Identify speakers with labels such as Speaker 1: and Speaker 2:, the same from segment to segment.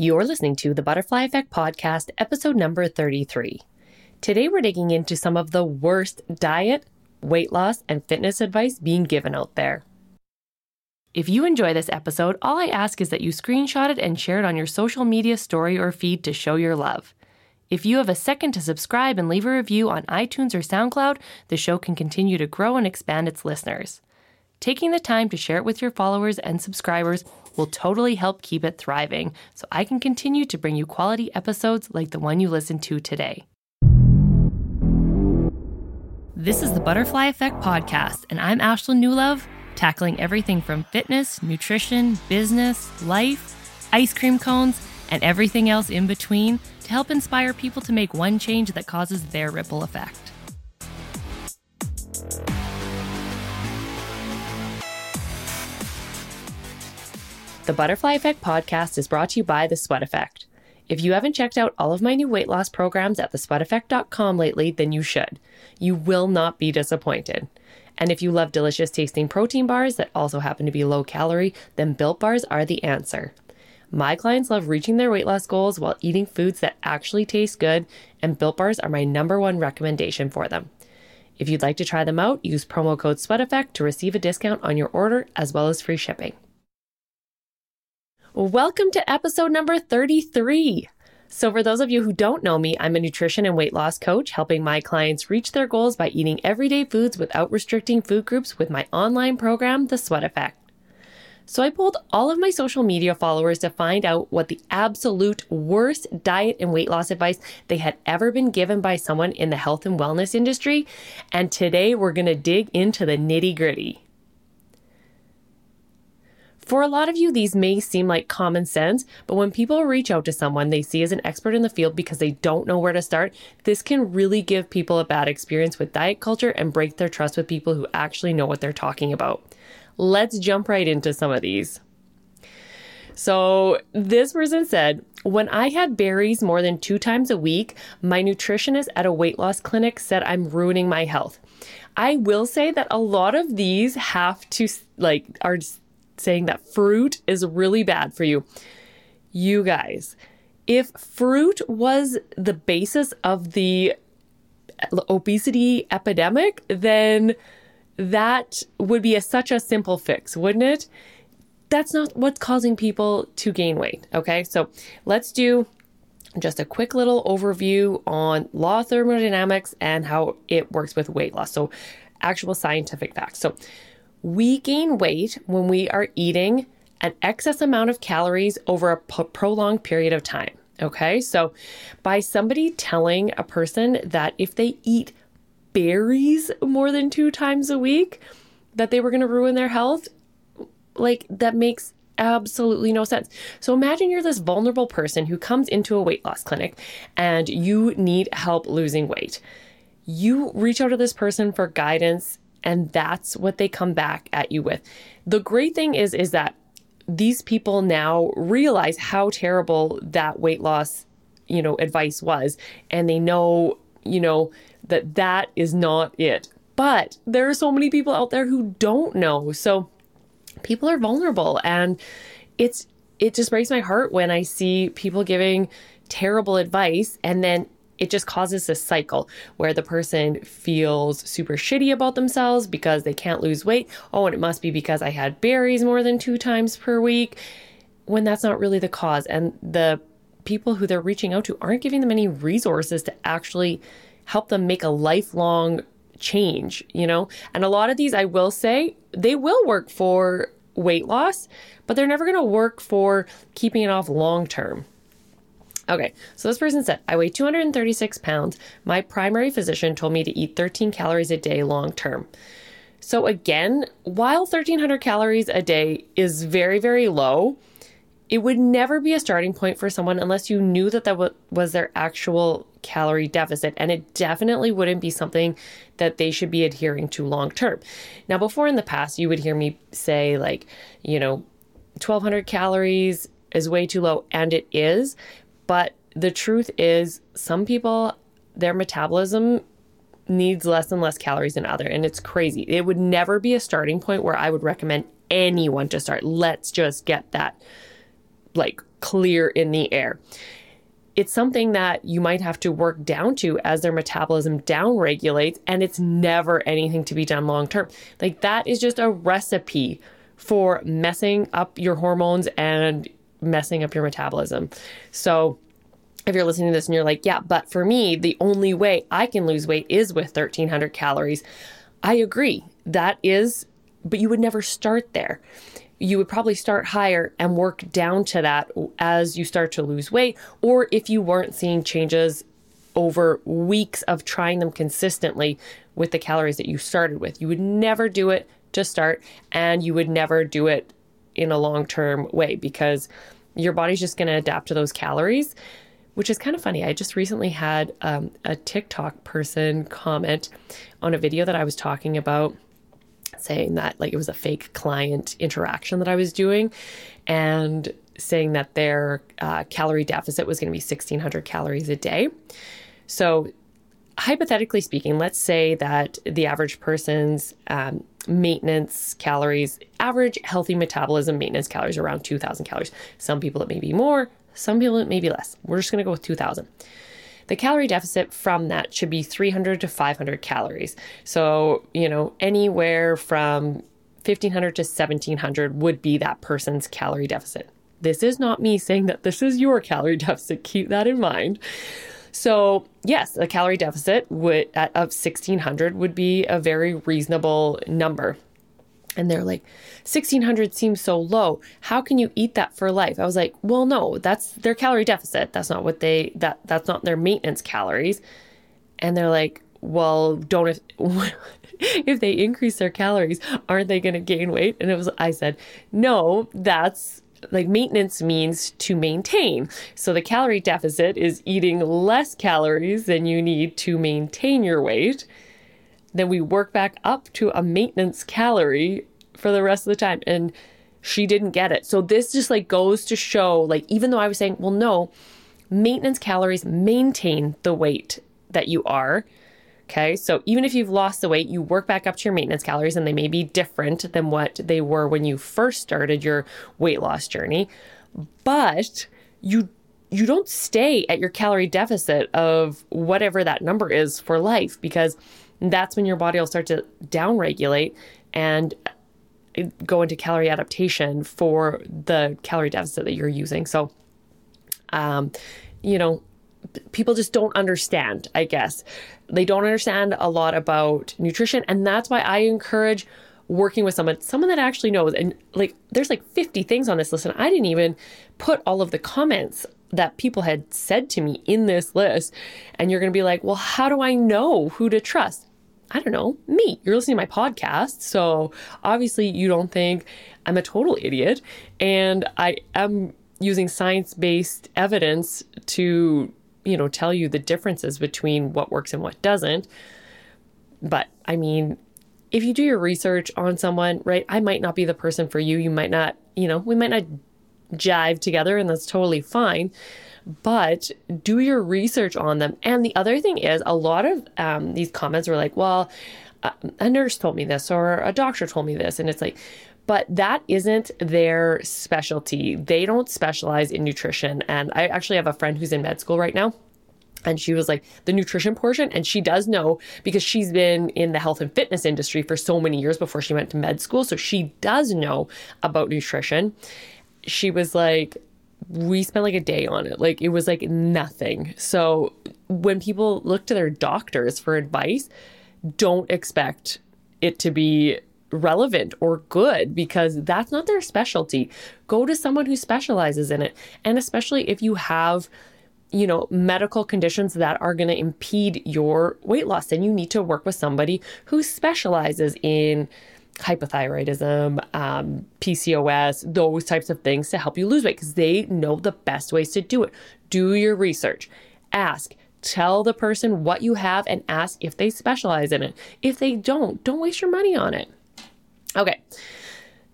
Speaker 1: You're listening to the Butterfly Effect Podcast, episode number 33. Today, we're digging into some of the worst diet, weight loss, and fitness advice being given out there. If you enjoy this episode, all I ask is that you screenshot it and share it on your social media story or feed to show your love. If you have a second to subscribe and leave a review on iTunes or SoundCloud, the show can continue to grow and expand its listeners. Taking the time to share it with your followers and subscribers will totally help keep it thriving so I can continue to bring you quality episodes like the one you listened to today. This is the Butterfly Effect Podcast, and I'm Ashlyn Newlove, tackling everything from fitness, nutrition, business, life, ice cream cones, and everything else in between to help inspire people to make one change that causes their ripple effect. The Butterfly Effect podcast is brought to you by The Sweat Effect. If you haven't checked out all of my new weight loss programs at thesweateffect.com lately, then you should. You will not be disappointed. And if you love delicious tasting protein bars that also happen to be low calorie, then Built Bars are the answer. My clients love reaching their weight loss goals while eating foods that actually taste good, and Built Bars are my number one recommendation for them. If you'd like to try them out, use promo code SweatEffect to receive a discount on your order as well as free shipping. Welcome to episode number 33. So, for those of you who don't know me, I'm a nutrition and weight loss coach, helping my clients reach their goals by eating everyday foods without restricting food groups with my online program, The Sweat Effect. So, I pulled all of my social media followers to find out what the absolute worst diet and weight loss advice they had ever been given by someone in the health and wellness industry. And today we're going to dig into the nitty gritty. For a lot of you, these may seem like common sense, but when people reach out to someone they see as an expert in the field because they don't know where to start, this can really give people a bad experience with diet culture and break their trust with people who actually know what they're talking about. Let's jump right into some of these. So, this person said, When I had berries more than two times a week, my nutritionist at a weight loss clinic said I'm ruining my health. I will say that a lot of these have to, like, are saying that fruit is really bad for you. You guys, if fruit was the basis of the obesity epidemic, then that would be a, such a simple fix, wouldn't it? That's not what's causing people to gain weight. Okay, so let's do just a quick little overview on law of thermodynamics and how it works with weight loss. So, actual scientific facts. So, we gain weight when we are eating an excess amount of calories over a p- prolonged period of time. Okay, so by somebody telling a person that if they eat berries more than two times a week, that they were going to ruin their health, like that makes absolutely no sense. So imagine you're this vulnerable person who comes into a weight loss clinic and you need help losing weight. You reach out to this person for guidance and that's what they come back at you with. The great thing is is that these people now realize how terrible that weight loss, you know, advice was and they know, you know, that that is not it. But there are so many people out there who don't know. So people are vulnerable and it's it just breaks my heart when I see people giving terrible advice and then it just causes this cycle where the person feels super shitty about themselves because they can't lose weight. Oh, and it must be because I had berries more than two times per week, when that's not really the cause. And the people who they're reaching out to aren't giving them any resources to actually help them make a lifelong change, you know? And a lot of these, I will say, they will work for weight loss, but they're never going to work for keeping it off long term. Okay, so this person said, I weigh 236 pounds. My primary physician told me to eat 13 calories a day long term. So, again, while 1300 calories a day is very, very low, it would never be a starting point for someone unless you knew that that was their actual calorie deficit. And it definitely wouldn't be something that they should be adhering to long term. Now, before in the past, you would hear me say, like, you know, 1200 calories is way too low, and it is. But the truth is, some people, their metabolism needs less and less calories than other and it's crazy. It would never be a starting point where I would recommend anyone to start. Let's just get that like clear in the air. It's something that you might have to work down to as their metabolism down regulates, and it's never anything to be done long term. Like that is just a recipe for messing up your hormones and messing up your metabolism. So, if you're listening to this and you're like, yeah, but for me, the only way I can lose weight is with 1300 calories. I agree. That is, but you would never start there. You would probably start higher and work down to that as you start to lose weight, or if you weren't seeing changes over weeks of trying them consistently with the calories that you started with. You would never do it to start, and you would never do it in a long term way because your body's just going to adapt to those calories which is kind of funny. I just recently had um, a TikTok person comment on a video that I was talking about saying that like it was a fake client interaction that I was doing and saying that their uh, calorie deficit was going to be 1600 calories a day. So, hypothetically speaking, let's say that the average person's um, maintenance calories, average healthy metabolism maintenance calories around 2000 calories. Some people it may be more, some people it may be less. We're just going to go with 2000. The calorie deficit from that should be 300 to 500 calories. So, you know, anywhere from 1500 to 1700 would be that person's calorie deficit. This is not me saying that this is your calorie deficit. Keep that in mind. So, yes, a calorie deficit would at, of 1600 would be a very reasonable number. And they're like, 1600 seems so low. How can you eat that for life? I was like, well, no, that's their calorie deficit. That's not what they, that, that's not their maintenance calories. And they're like, well, don't if, if they increase their calories, aren't they going to gain weight? And it was, I said, no, that's like maintenance means to maintain. So the calorie deficit is eating less calories than you need to maintain your weight then we work back up to a maintenance calorie for the rest of the time. And she didn't get it. So this just like goes to show, like, even though I was saying, well, no, maintenance calories maintain the weight that you are. Okay. So even if you've lost the weight, you work back up to your maintenance calories and they may be different than what they were when you first started your weight loss journey. But you you don't stay at your calorie deficit of whatever that number is for life because that's when your body will start to downregulate and go into calorie adaptation for the calorie deficit that you're using. So, um, you know, people just don't understand, I guess. They don't understand a lot about nutrition. And that's why I encourage working with someone, someone that actually knows. And like, there's like 50 things on this list, and I didn't even put all of the comments that people had said to me in this list. And you're going to be like, well, how do I know who to trust? I don't know, me. You're listening to my podcast. So obviously, you don't think I'm a total idiot. And I am using science based evidence to, you know, tell you the differences between what works and what doesn't. But I mean, if you do your research on someone, right, I might not be the person for you. You might not, you know, we might not jive together, and that's totally fine but do your research on them. And the other thing is, a lot of um, these comments were like, well, a nurse told me this or a doctor told me this. And it's like, but that isn't their specialty. They don't specialize in nutrition. And I actually have a friend who's in med school right now. And she was like, the nutrition portion. And she does know because she's been in the health and fitness industry for so many years before she went to med school. So she does know about nutrition. She was like, we spent like a day on it. Like it was like nothing. So when people look to their doctors for advice, don't expect it to be relevant or good because that's not their specialty. Go to someone who specializes in it. And especially if you have, you know, medical conditions that are going to impede your weight loss, then you need to work with somebody who specializes in hypothyroidism, um, PCOS, those types of things to help you lose weight because they know the best ways to do it. Do your research, ask, tell the person what you have, and ask if they specialize in it. If they don't, don't waste your money on it. Okay.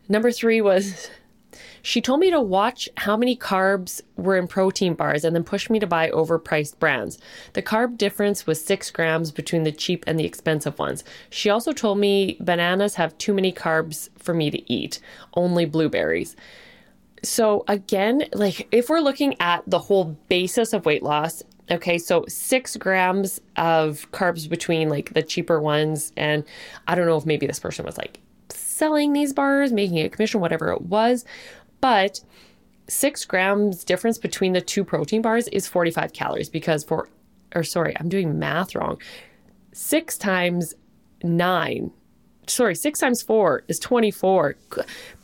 Speaker 1: Number three was she told me to watch how many carbs were in protein bars and then pushed me to buy overpriced brands. The carb difference was six grams between the cheap and the expensive ones. She also told me bananas have too many carbs for me to eat, only blueberries. so again, like if we're looking at the whole basis of weight loss, okay, so six grams of carbs between like the cheaper ones, and I don't know if maybe this person was like selling these bars, making a commission, whatever it was, but six grams difference between the two protein bars is 45 calories because for, or sorry, I'm doing math wrong. Six times nine sorry, six times four is 24.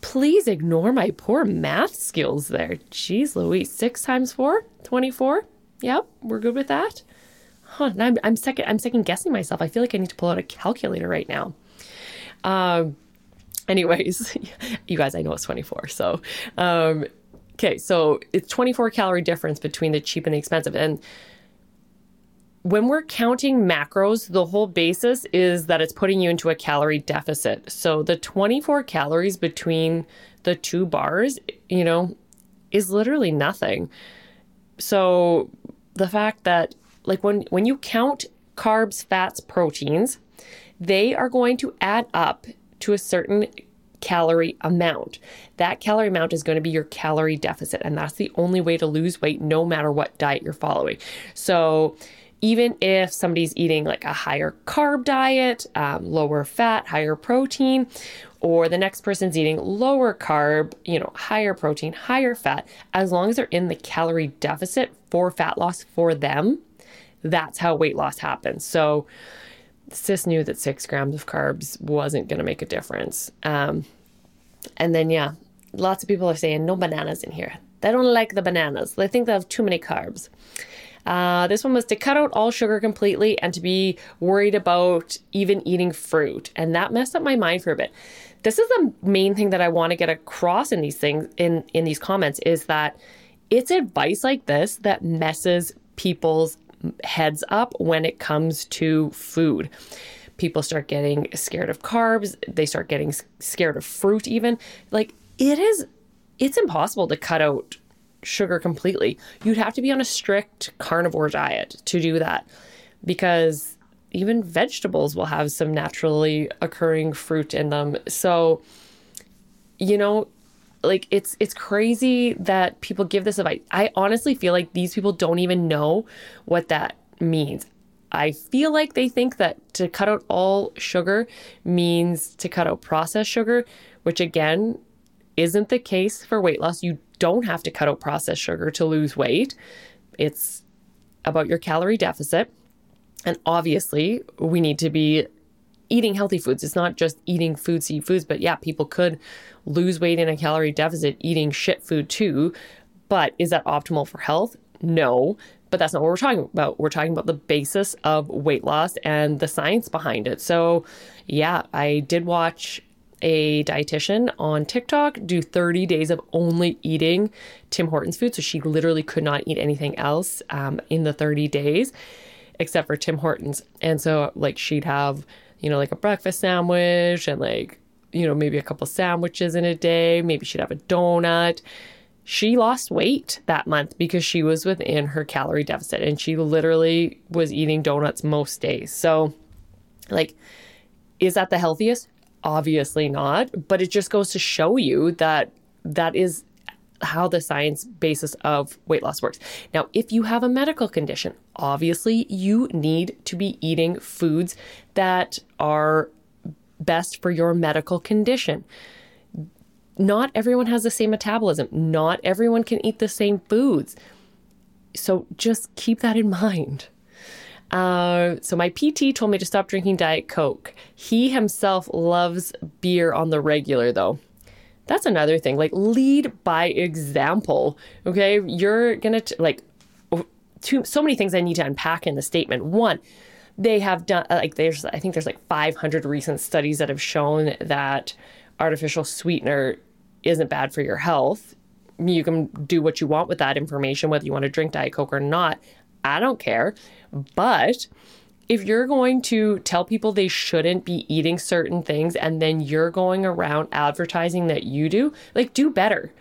Speaker 1: Please ignore my poor math skills there. Jeez Louise, six times four, 24? Yep, we're good with that. Huh, I'm, I'm second I'm second guessing myself. I feel like I need to pull out a calculator right now. Um anyways, you guys, I know it's 24. So um okay, so it's 24 calorie difference between the cheap and the expensive. And when we're counting macros, the whole basis is that it's putting you into a calorie deficit. So the 24 calories between the two bars, you know, is literally nothing. So the fact that like when when you count carbs, fats, proteins, they are going to add up to a certain calorie amount. That calorie amount is going to be your calorie deficit and that's the only way to lose weight no matter what diet you're following. So even if somebody's eating like a higher carb diet, um, lower fat, higher protein, or the next person's eating lower carb, you know, higher protein, higher fat, as long as they're in the calorie deficit for fat loss for them, that's how weight loss happens. So, sis knew that six grams of carbs wasn't going to make a difference. Um, and then, yeah, lots of people are saying no bananas in here. They don't like the bananas. They think they have too many carbs. Uh, this one was to cut out all sugar completely and to be worried about even eating fruit. And that messed up my mind for a bit. This is the main thing that I want to get across in these things in in these comments is that it's advice like this that messes people's heads up when it comes to food. People start getting scared of carbs, they start getting scared of fruit even. Like it is it's impossible to cut out sugar completely. You'd have to be on a strict carnivore diet to do that because even vegetables will have some naturally occurring fruit in them. So, you know, like it's it's crazy that people give this advice. I honestly feel like these people don't even know what that means. I feel like they think that to cut out all sugar means to cut out processed sugar, which again isn't the case for weight loss. You don't have to cut out processed sugar to lose weight. It's about your calorie deficit. And obviously, we need to be eating healthy foods. It's not just eating food, see foods, but yeah, people could lose weight in a calorie deficit eating shit food too. But is that optimal for health? No, but that's not what we're talking about. We're talking about the basis of weight loss and the science behind it. So, yeah, I did watch a dietitian on TikTok do 30 days of only eating Tim Hortons food. So she literally could not eat anything else um, in the 30 days except for Tim Hortons. And so, like, she'd have, you know, like a breakfast sandwich and, like, you know, maybe a couple sandwiches in a day. Maybe she'd have a donut. She lost weight that month because she was within her calorie deficit and she literally was eating donuts most days. So, like, is that the healthiest? Obviously not, but it just goes to show you that that is how the science basis of weight loss works. Now, if you have a medical condition, obviously you need to be eating foods that are best for your medical condition. Not everyone has the same metabolism. Not everyone can eat the same foods. So just keep that in mind. Uh, so my PT told me to stop drinking Diet Coke. He himself loves beer on the regular, though. That's another thing. Like lead by example. Okay, you're gonna t- like two, so many things I need to unpack in the statement. One, they have done uh, like there's I think there's like 500 recent studies that have shown that artificial sweetener isn't bad for your health. You can do what you want with that information, whether you want to drink Diet Coke or not. I don't care. But if you're going to tell people they shouldn't be eating certain things and then you're going around advertising that you do, like do better.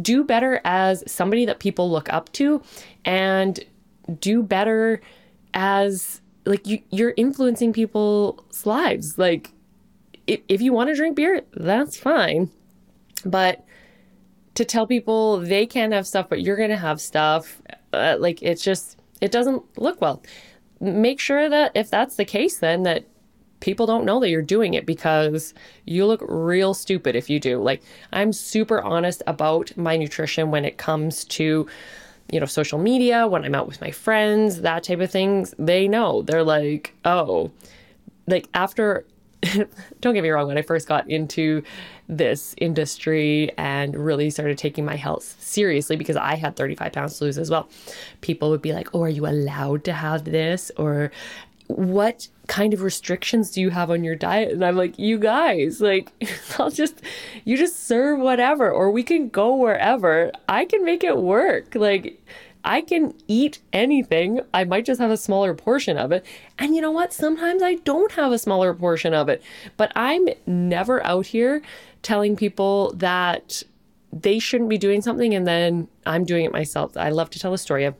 Speaker 1: Do better as somebody that people look up to and do better as like you you're influencing people's lives. Like if, if you want to drink beer, that's fine. But to tell people they can't have stuff, but you're to have stuff. Uh, like it's just, it doesn't look well. Make sure that if that's the case, then that people don't know that you're doing it because you look real stupid if you do. Like, I'm super honest about my nutrition when it comes to, you know, social media, when I'm out with my friends, that type of things. They know. They're like, oh, like after don't get me wrong, when I first got into this industry and really started taking my health seriously because I had 35 pounds to lose as well, people would be like, Oh, are you allowed to have this? Or what kind of restrictions do you have on your diet? And I'm like, You guys, like, I'll just, you just serve whatever, or we can go wherever. I can make it work. Like, I can eat anything. I might just have a smaller portion of it. And you know what? Sometimes I don't have a smaller portion of it. But I'm never out here telling people that they shouldn't be doing something and then I'm doing it myself. I love to tell a story of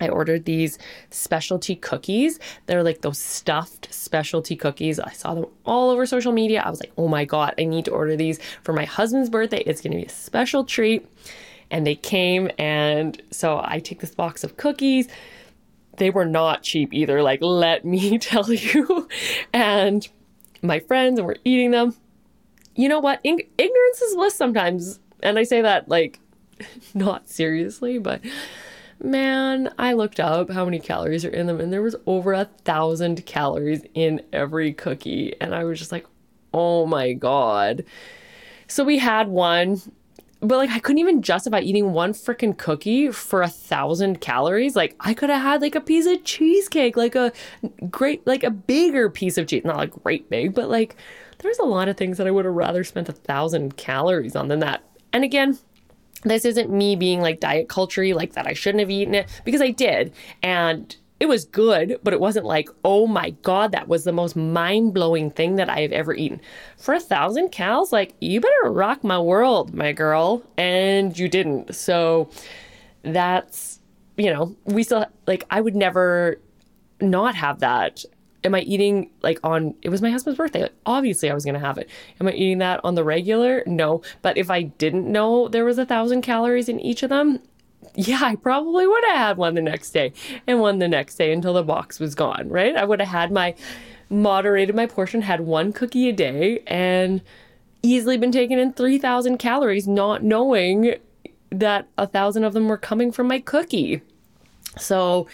Speaker 1: I ordered these specialty cookies. They're like those stuffed specialty cookies. I saw them all over social media. I was like, oh my God, I need to order these for my husband's birthday. It's going to be a special treat and they came and so I take this box of cookies. They were not cheap either, like let me tell you. and my friends we're eating them. You know what? Ignorance is bliss sometimes. And I say that like not seriously, but man, I looked up how many calories are in them and there was over a thousand calories in every cookie. And I was just like, oh my God. So we had one but like I couldn't even justify eating one freaking cookie for a thousand calories. Like I could have had like a piece of cheesecake, like a great, like a bigger piece of cheese, not like great big, but like there's a lot of things that I would have rather spent a thousand calories on than that. And again, this isn't me being like diet culture like that I shouldn't have eaten it because I did. And it was good, but it wasn't like, oh my God, that was the most mind blowing thing that I have ever eaten. For a thousand cows, like, you better rock my world, my girl. And you didn't. So that's, you know, we still, like, I would never not have that. Am I eating like on, it was my husband's birthday. Like, obviously, I was to have it. Am I eating that on the regular? No. But if I didn't know there was a thousand calories in each of them, yeah, I probably would have had one the next day and one the next day until the box was gone, right? I would have had my moderated my portion, had one cookie a day, and easily been taking in 3,000 calories, not knowing that a thousand of them were coming from my cookie. So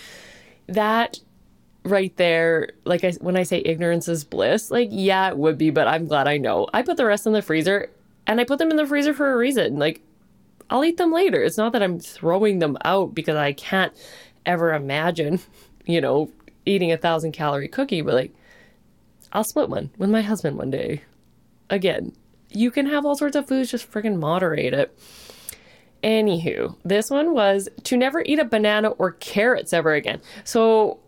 Speaker 1: that right there, like I, when I say ignorance is bliss, like, yeah, it would be, but I'm glad I know. I put the rest in the freezer and I put them in the freezer for a reason. Like, I'll eat them later. It's not that I'm throwing them out because I can't ever imagine, you know, eating a thousand calorie cookie, but like, I'll split one with my husband one day. Again, you can have all sorts of foods, just freaking moderate it. Anywho, this one was to never eat a banana or carrots ever again. So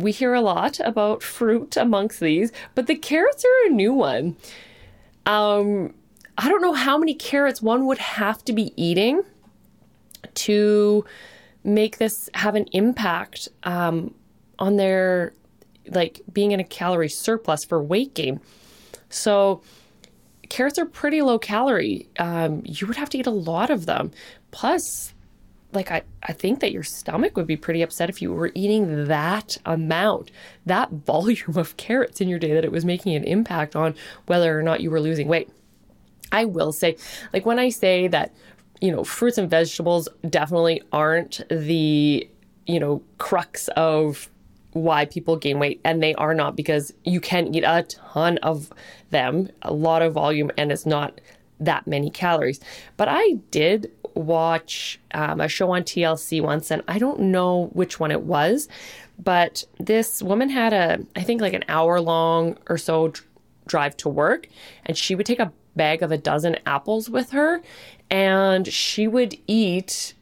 Speaker 1: we hear a lot about fruit amongst these, but the carrots are a new one. Um, I don't know how many carrots one would have to be eating to make this have an impact um, on their like being in a calorie surplus for weight gain. So carrots are pretty low calorie. Um, you would have to eat a lot of them. Plus, like I, I think that your stomach would be pretty upset if you were eating that amount, that volume of carrots in your day that it was making an impact on whether or not you were losing weight. I will say, like when I say that, you know, fruits and vegetables definitely aren't the, you know, crux of why people gain weight and they are not because you can eat a ton of them, a lot of volume and it's not that many calories. But I did watch um, a show on TLC once and I don't know which one it was, but this woman had a I think like an hour long or so drive to work and she would take a bag of a dozen apples with her, and she would eat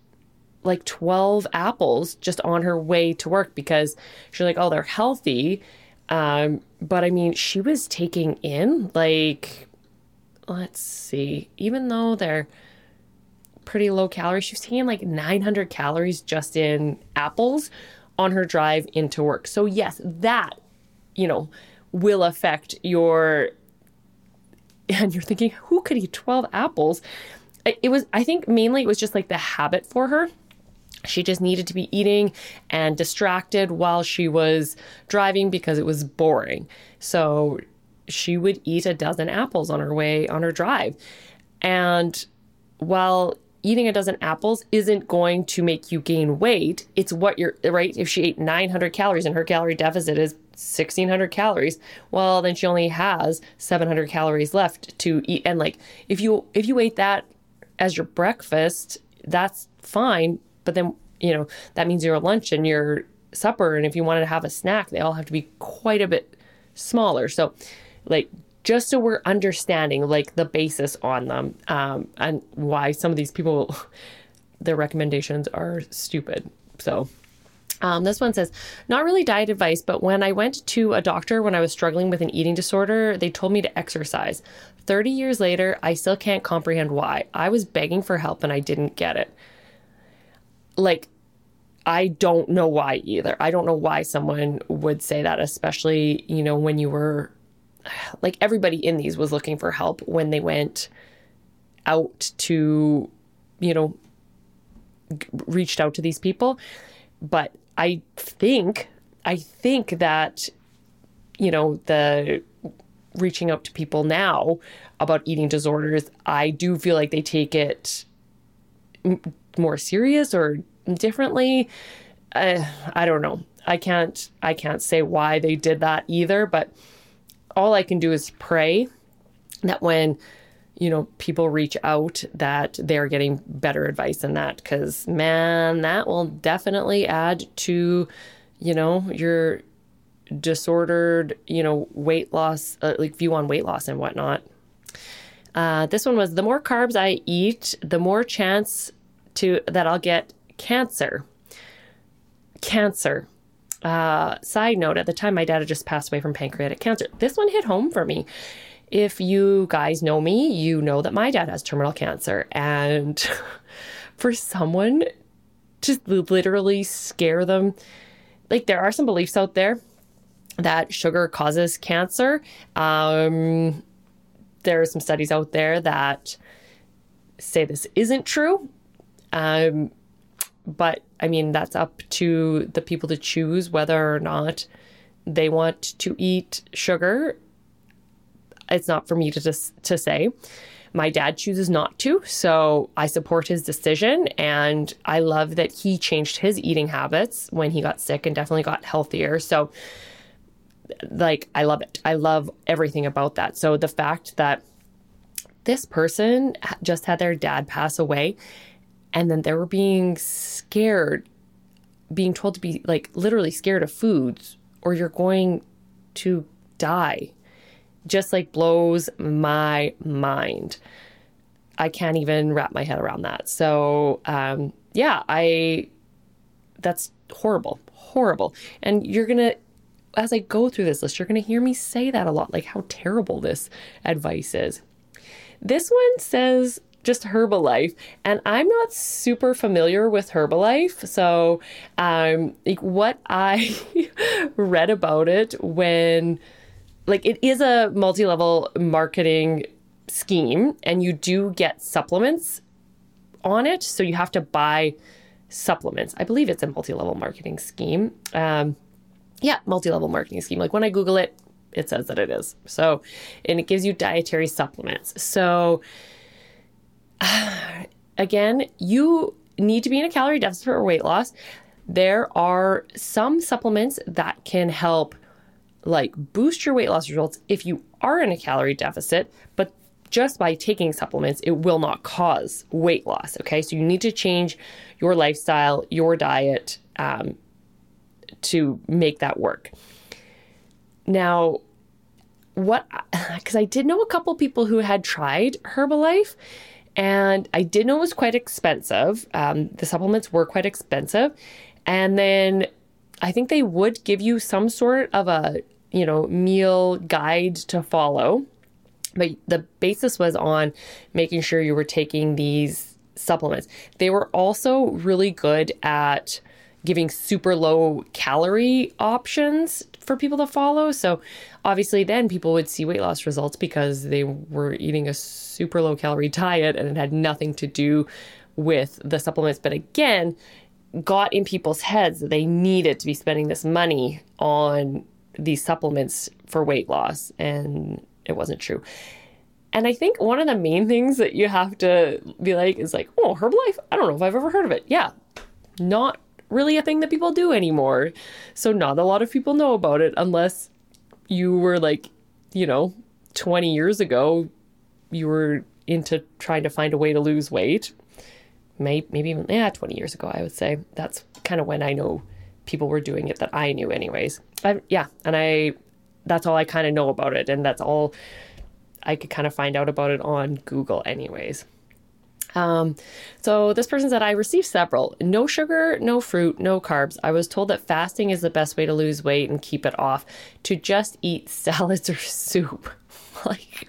Speaker 1: like 12 apples just on her way to work because she's like, oh, they're healthy. Um, but I mean, she was taking in like, let's see, even though they're pretty low calories, she was taking like 900 calories just in apples on her drive into work. So, yes, that, you know, will affect your and you're thinking, who could eat 12 apples? it was, I think mainly it was just like the habit for her. She just needed to be eating and distracted while she was driving because it was boring. So she would eat a dozen apples on her way on her drive. And while eating a dozen apples isn't going to make you gain weight, it's what you're right. If she ate 900 calories and her calorie deficit is 1600 calories, well, then she only has 700 calories left to eat. And like, if you if you ate that as your breakfast, that's fine. But then you know that means your lunch and your supper, and if you wanted to have a snack, they all have to be quite a bit smaller. So, like just so we're understanding like the basis on them um, and why some of these people their recommendations are stupid so um, this one says, not really diet advice, but when I went to a doctor when I was struggling with an eating disorder, they told me to exercise. 30 years later, I still can't comprehend why. I was begging for help and I didn't get it. Like, I don't know why either. I don't know why someone would say that, especially, you know, when you were like everybody in these was looking for help when they went out to, you know, reached out to these people. But I think, I think that, you know, the reaching out to people now about eating disorders, I do feel like they take it more serious or differently. Uh, I don't know. I can't I can't say why they did that either, but all I can do is pray that when you know people reach out that they're getting better advice than that. Because man that will definitely add to you know your disordered you know weight loss uh, like view on weight loss and whatnot. Uh, this one was the more carbs i eat the more chance to that i'll get cancer. Cancer uh, side note at the time my dad had just passed away from pancreatic cancer this one hit home for me if you guys know me, you know that my dad has terminal cancer. And for someone to literally scare them, like there are some beliefs out there that sugar causes cancer. Um, there are some studies out there that say this isn't true. Um, but I mean, that's up to the people to choose whether or not they want to eat sugar it's not for me to to say. My dad chooses not to, so I support his decision and I love that he changed his eating habits when he got sick and definitely got healthier. So like I love it. I love everything about that. So the fact that this person just had their dad pass away and then they were being scared being told to be like literally scared of foods or you're going to die just like blows my mind. I can't even wrap my head around that. So, um, yeah, I, that's horrible, horrible. And you're to, as I go through this list, you're to hear me say that a lot, like how terrible this advice is. This one says just Herbalife, and I'm not super familiar with Herbalife. So, um, like what I read about it when like it is a multi-level marketing scheme and you do get supplements on it. So you have to buy supplements. I believe it's a multi-level marketing scheme. Um, yeah multi-level marketing scheme. Like when i google it it says that it is. So and it gives you dietary supplements. So again you need to be in a calorie deficit for weight loss there are some supplements that can help like boost your weight loss results if you are in a calorie deficit, but just by taking supplements, it will not cause weight loss. Okay, so you need to change your lifestyle, your diet um, to make that work. Now, what, because I did know a couple people who had tried Herbalife. And I did know it was quite expensive. Um, the supplements were quite expensive. And then I think they would give you some sort of a you know, meal guide to follow. But the basis was on making sure you were taking these supplements. They were also really good at giving super low calorie options for people to follow. So obviously then people would see weight loss results because they were eating a super low calorie diet and it had nothing to do with the supplements. But again, got in people's heads that they needed to be spending this money on these supplements for weight loss and it wasn't true. And I think one of the main things that you have to be like is like, oh, Herbalife? I don't know if I've ever heard of it. Yeah, not really a thing that people do anymore. So not a lot of people know about it unless you were like, you know, 20 years ago, you were into trying to find a way to lose weight. Maybe, even, yeah, 20 years ago, I would say. That's kind of when I know people were doing it that I knew, anyways. I, yeah, and I, that's all I kind of know about it. And that's all I could kind of find out about it on Google, anyways. Um, so this person said, I received several. No sugar, no fruit, no carbs. I was told that fasting is the best way to lose weight and keep it off, to just eat salads or soup. like,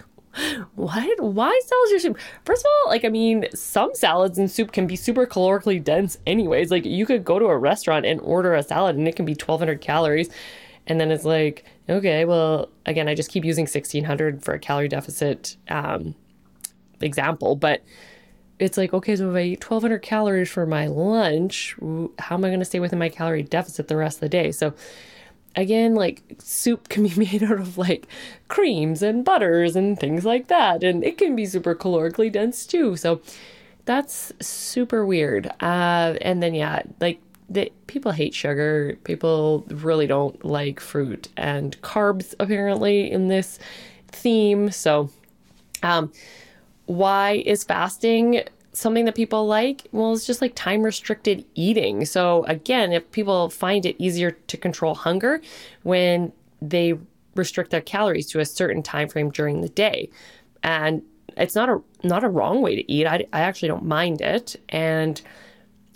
Speaker 1: what? Why salads or soup? First of all, like, I mean, some salads and soup can be super calorically dense, anyways. Like, you could go to a restaurant and order a salad and it can be 1,200 calories. And then it's like, okay, well, again, I just keep using 1,600 for a calorie deficit um, example, but it's like, okay, so if I eat 1200 calories for my lunch, how am I going to stay within my calorie deficit the rest of the day? So, again, like soup can be made out of like creams and butters and things like that. And it can be super calorically dense too. So, that's super weird. Uh, and then, yeah, like the, people hate sugar. People really don't like fruit and carbs, apparently, in this theme. So, um, why is fasting something that people like? Well, it's just like time restricted eating. So, again, if people find it easier to control hunger when they restrict their calories to a certain time frame during the day. And it's not a not a wrong way to eat. I, I actually don't mind it. And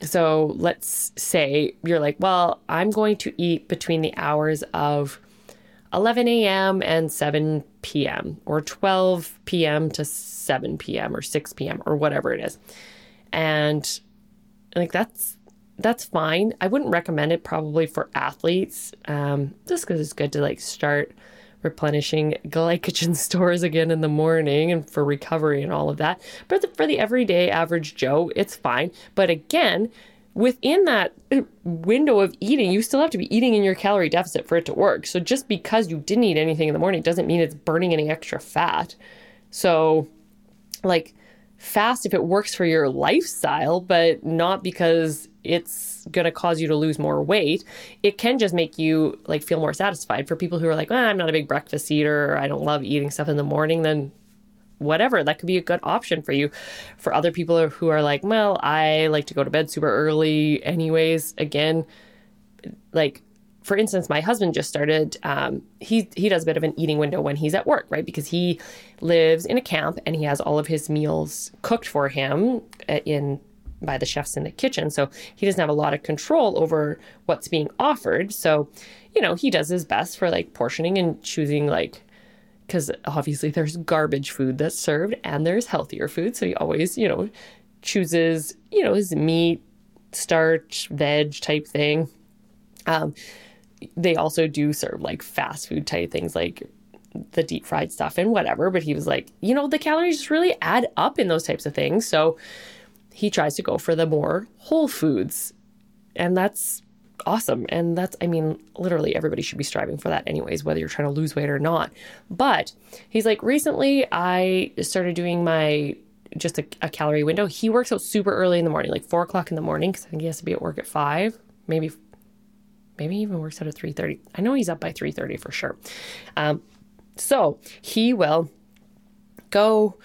Speaker 1: so let's say you're like, well, I'm going to eat between the hours of 11 a.m. and 7 p.m. or 12 p.m. to 7 p.m. or 6 p.m. or whatever it is. And like that's that's fine. I wouldn't recommend it probably for athletes, um, just because it's good to like start replenishing glycogen stores again in the morning and for recovery and all of that. But for the everyday average Joe, it's fine. But again, within that window of eating, you still have to be eating in your calorie deficit for it to work. So just because you didn't eat anything in the morning doesn't mean it's burning any extra fat. So, like, fast if it works for your lifestyle, but not because it's going to cause you to lose more weight. It can just make you like feel more satisfied. For people who are like, ah, I'm not a big breakfast eater, I don't love eating stuff in the morning, then whatever that could be a good option for you for other people who are like well i like to go to bed super early anyways. Again like for instance my husband just started um, he he does a bit of an eating window when he's at work right? Because he lives in a camp and he has all of his meals cooked for him uh, in by the chefs in the kitchen. So he doesn't have a lot of control over what's being offered. So you know he does his best for like portioning and choosing like because obviously there's garbage food that's served and there's healthier food. So he always, you know, chooses, you know, his meat, starch, veg type thing. Um, they also do serve like fast food type things like the deep fried stuff and whatever. But he was like, you know, the calories just really add up in those types of things. So he tries to go for the more whole foods. And that's awesome. And that's, I mean, literally everybody should be striving for that, anyways, whether you're trying to lose weight or not. But he's like, recently I started doing my just a, a calorie window. He works out super early in the morning, like four o'clock in the morning, because I think he has to be at work at five, maybe. Maybe he even works out at 3:30. I know he's up by 3:30 for sure. Um, so he will go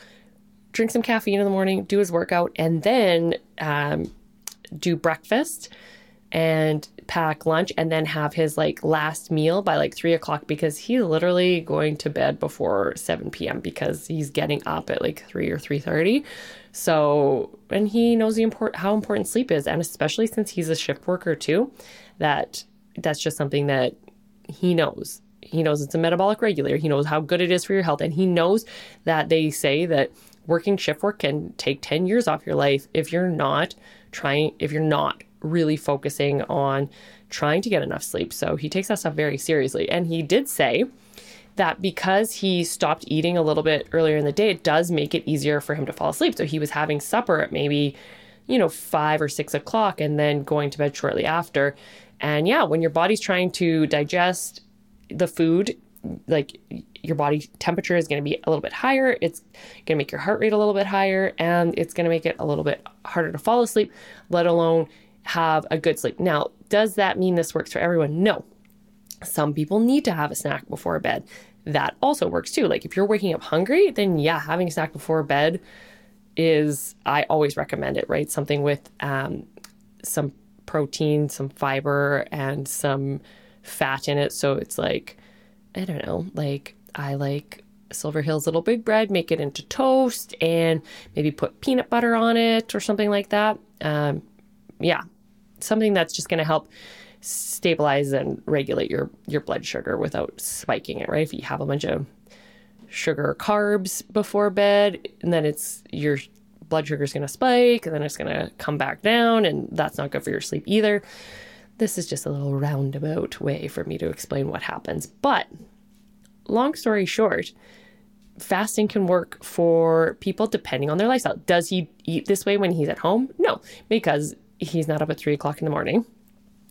Speaker 1: drink some caffeine in the morning, do his workout, and then um, do breakfast and pack lunch and then have his like last meal by like three o'clock because he's literally going to bed before 7 p.m because he's getting up at like 3 or 3.30 so and he knows the import how important sleep is and especially since he's a shift worker too that that's just something that he knows. He knows it's a metabolic regulator. He knows how good it is for your health and he knows that they say that working shift work can take 10 years off your life if you're not trying if you're not really focusing on trying to get enough sleep. So he takes that stuff very seriously. And he did say that because he stopped eating a little bit earlier in the day, it does make it easier for him to fall asleep. So he was having supper at maybe, you know, five or six o'clock and then going to bed shortly after. And yeah, when your body's trying to digest the food, like your body temperature is going to be a little bit higher. It's going to make your heart rate a little bit higher and it's going to make it a little bit harder to fall asleep, let alone have a good sleep. Now, does that mean this works for everyone? No. Some people need to have a snack before bed. That also works too. Like if you're waking up hungry, then yeah, having a snack before bed is, I always recommend it, right? Something with um, some protein, some fiber, and some fat in it. So it's like, I don't know, like I like Silver Hills Little Big Bread, make it into toast and maybe put peanut butter on it or something like that. Um, yeah, something that's just going to help stabilize and regulate your your blood sugar without spiking it, right? If you have a bunch of sugar carbs before bed, and then it's your blood sugar is going to spike and then it's going to come back down and that's not good for your sleep either. This is just a little roundabout way for me to explain what happens. But long story short, fasting can work for people depending on their lifestyle. Does he eat this way when he's at home? No, because he's not up at three o'clock in the morning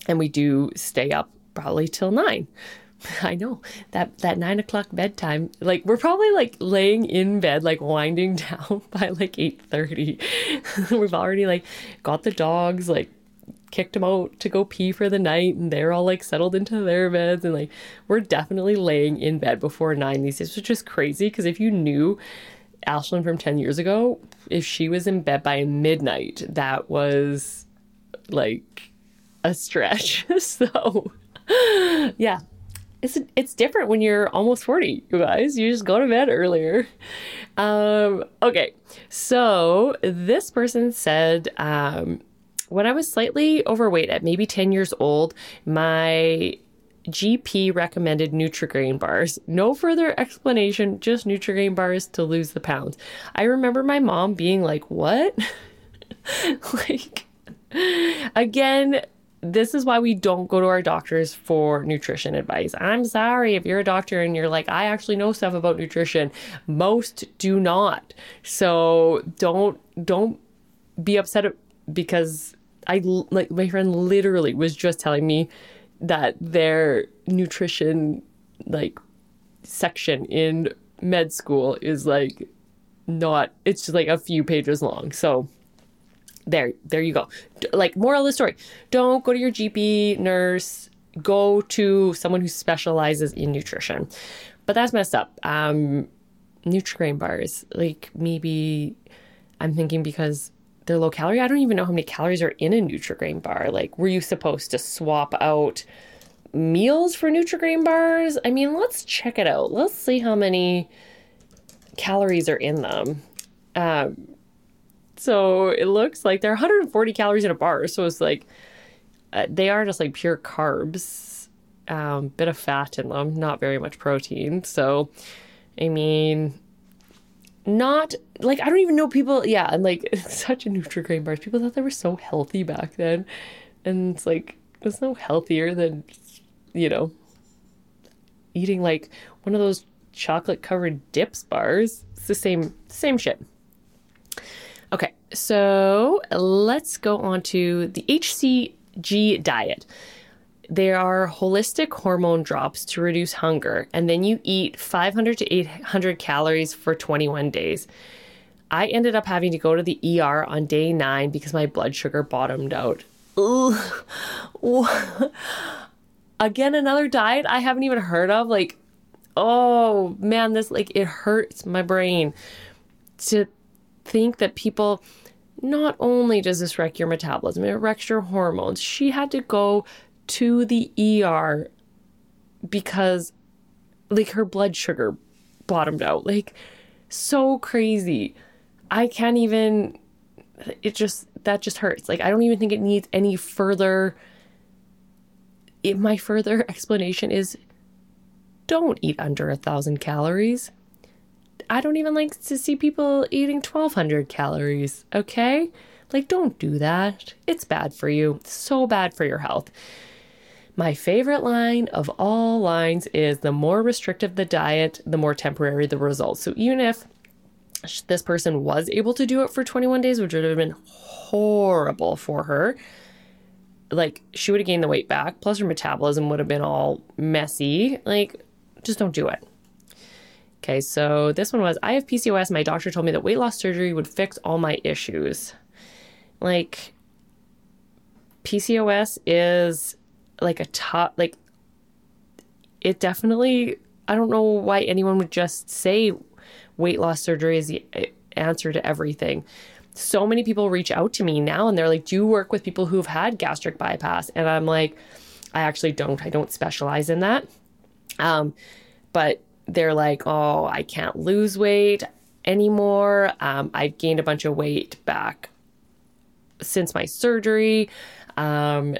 Speaker 1: and we do stay up probably till nine. I know that that nine o'clock bedtime. Like we're probably like laying in bed, like winding down by like eight thirty. We've already like got the dogs, like kicked them out to go pee for the night, and they're all like settled into their beds, and like we're definitely laying in bed before nine these days, which is crazy. Because if you knew Ashlyn from ten years ago, if she was in bed by midnight, that was like a stretch. so, yeah, it's it's different when you're almost 40, you guys. You just go to bed earlier. Um, okay, so this person said, um, when I was slightly overweight at maybe 10 years old, my GP recommended Nutrigrain bars. No further explanation, just Nutrigrain bars to lose the pounds. I remember my mom being like, "What?" like again, this is why we don't go to our doctors for nutrition advice. I'm sorry if you're a doctor and you're like, I actually know stuff about nutrition. Most do not. So don't don't be upset because I like my friend literally was just telling me that their nutrition like section in med school is like not it's just like a few pages long. So there there you go. Like moral of the story. Don't go to your gp nurse. Go to someone who specializes in nutrition. But that's messed up. Um nutrigrain bars like maybe i'm thinking because they're low calorie. I don't even know how many calories are in a nutrigrain bar. Like were you supposed to swap out meals for nutrigrain bars? I mean let's check it out. Let's see how many calories are in them. Um so it looks like they're 140 calories in a bar. So it's like uh, they are just like pure carbs, um, bit of fat in them, not very much protein. So, I mean, not like I don't even know people. Yeah, and like such a Nutrigrain bars. People thought they were so healthy back then, and it's like it's no healthier than you know eating like one of those chocolate covered Dipps bars. It's the same same shit. Okay, so let's go on to the HCG diet. There are holistic hormone drops to reduce hunger, and then you eat 500 to 800 calories for 21 days. I ended up having to go to the ER on day nine because my blood sugar bottomed out. Again, another diet I haven't even heard of. Like, oh man, this like it hurts my brain to think that people not only does this wreck your metabolism, it wrecks your hormones. She had to go to the ER because like her blood sugar bottomed out. Like so crazy. I can't even it just that just hurts. Like I don't even think it needs any further it, my further explanation is don't eat under a thousand calories. I don't even like to see people eating 1200 calories, okay? Like, don't do that. It's bad for you. So bad for your health. My favorite line of all lines is the more restrictive the diet, the more temporary the results. So even if this person was able to do it for 21 days, which would have been horrible for her, like she would have gained the weight back, plus her metabolism would have been all messy. Like, just don't do it. Okay, so this one was I have PCOS. My doctor told me that weight loss surgery would fix all my issues. Like, PCOS is like a top, like, it definitely, I don't know why anyone would just say weight loss surgery is the answer to everything. So many people reach out to me now and they're like, Do you work with people who've had gastric bypass? And I'm like, I actually don't. I don't specialize in that. Um, but they're like, Oh, I can't lose weight anymore. Um, I've gained a bunch of weight back since my surgery. Um,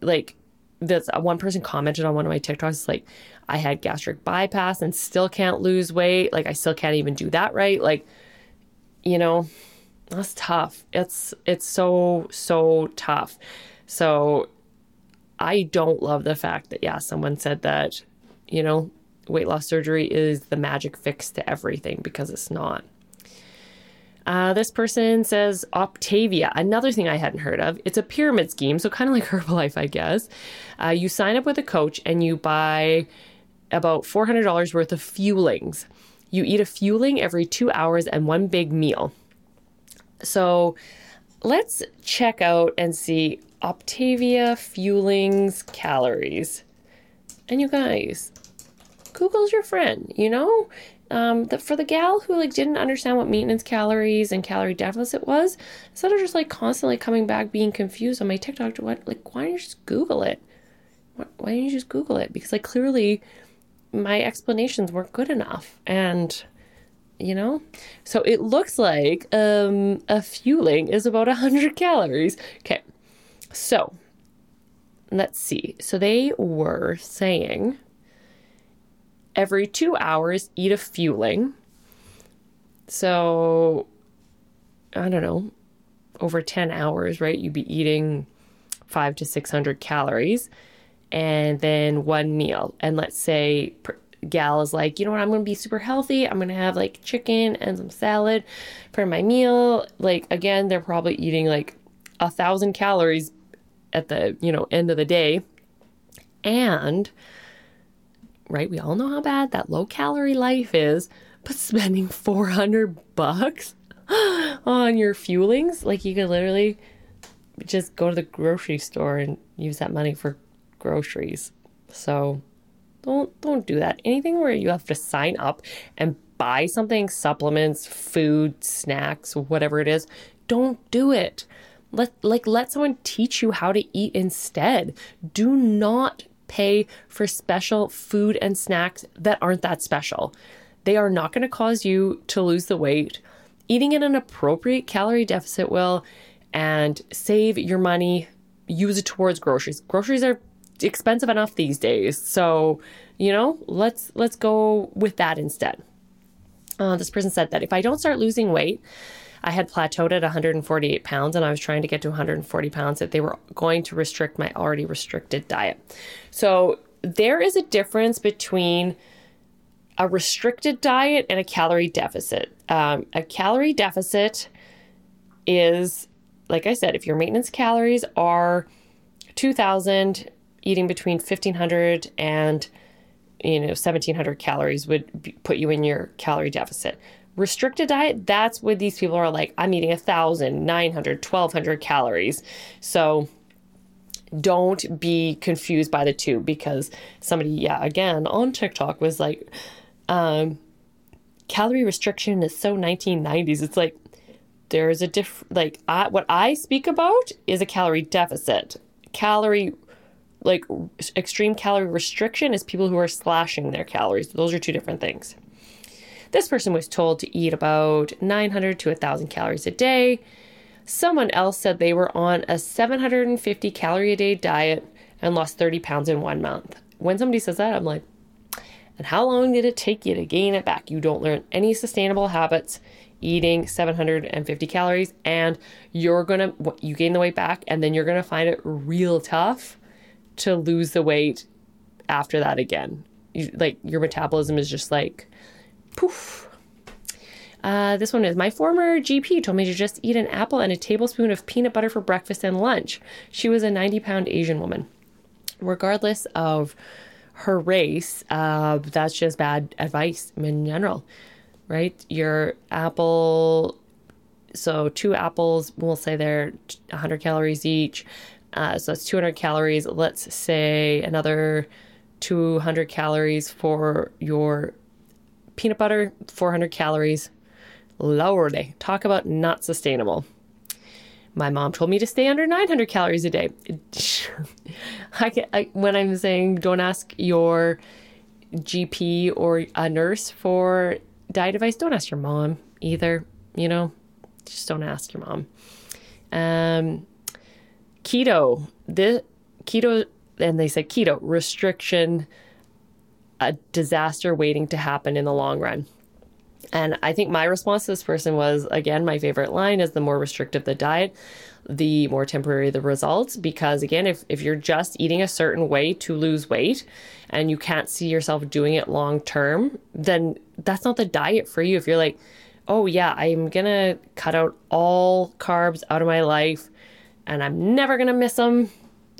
Speaker 1: like, this uh, one person commented on one of my TikToks, like, I had gastric bypass and still can't lose weight. Like, I still can't even do that right. Like, you know, that's tough. It's it's so so tough. So I don't love the fact that yeah, someone said that, you know, weight loss surgery is the magic fix to everything because it's not. Uh, this person says Optavia, another thing I hadn't heard of. It's a pyramid scheme, so kind of like Herbalife, I guess. Uh, you sign up with a coach and you buy about $400 worth of fuelings. You eat a fueling every two hours and one big meal. So let's check out and see Optavia Fuelings calories. And you guys, Google's your friend, you know? Um, the, for the gal who like didn't understand what maintenance calories and calorie deficit was, instead of just like constantly coming back being confused on my TikTok, to what like why don't you just Google it? Why, why don't you just Google it? Because like clearly my explanations weren't good enough, and you know so it looks like um, a fueling is about 100 calories okay so let's see so they were saying every two hours eat a fueling so i don't know over 10 hours right you'd be eating five to 600 calories and then one meal and let's say gal is like, you know what, I'm going to be super healthy. I'm going to have like chicken and some salad for my meal. Like, again, they're probably eating like a thousand calories at the, you know, end of the day. And, right, we all know how bad that low calorie life is, but spending 400 bucks on your fuelings, like you could literally just go to the grocery store and use that money for groceries. So, don't don't do that. Anything where you have to sign up and buy something, supplements, food, snacks, whatever it is, don't do it. Let like let someone teach you how to eat instead. Do not pay for special food and snacks that aren't that special. They are not going to cause you to lose the weight. Eating in an appropriate calorie deficit will and save your money, use it towards groceries. Groceries are expensive enough these days. So, you know, let's let's go with that instead. Uh, this person said that if I don't start losing weight, I had plateaued at 148 pounds and I was trying to get to 140 pounds, that they were going to restrict my already restricted diet. So there is a difference between a restricted diet and a calorie deficit. Um, a calorie deficit is, like I said, if your maintenance calories are 2,000 eating between 1500 and you know 1700 calories would be, put you in your calorie deficit restricted diet that's where these people are like i'm eating 1000 900 1200 calories so don't be confused by the two because somebody yeah again on tiktok was like um calorie restriction is so 1990s it's like there's a diff like I, what i speak about is a calorie deficit calorie like extreme calorie restriction is people who are slashing their calories. Those are two different things. This person was told to eat about 900 to 1,000 calories a day. Someone else said they were on a 750 calorie a day diet and lost 30 pounds in one month. When somebody says that, I'm like, and how long did it take you to gain it back? You don't learn any sustainable habits eating 750 calories and you're gonna you gain the weight back and then you're gonna find it real tough to lose the weight after that again you, like your metabolism is just like poof uh, this one is my former GP told me to just eat an apple and a tablespoon of peanut butter for breakfast and lunch. She was a 90 pound Asian woman. Regardless of her race, uh, that's just bad advice in general, right? Your apple, so two apples, we'll say they're 100 calories each. Uh, so that's 200 calories. Let's say another 200 calories for your peanut butter, 400 calories Lordy, talk about not sustainable. My mom told me to stay under 900 calories a day. I, I, when I'm saying don't ask your GP or a nurse for diet advice, don't ask your mom either. You know, just don't ask your mom. Um, keto, the keto, and they said keto restriction, a disaster waiting to happen in the long run. And I think my response to this person was again, my favorite line is the more restrictive the diet, the more temporary the results. Because again, if, if you're just eating a certain way to lose weight and you can't see yourself doing it long term, then that's not the diet for you. If you're like, oh, yeah, I'm going to cut out all carbs out of my life and I'm never going to miss them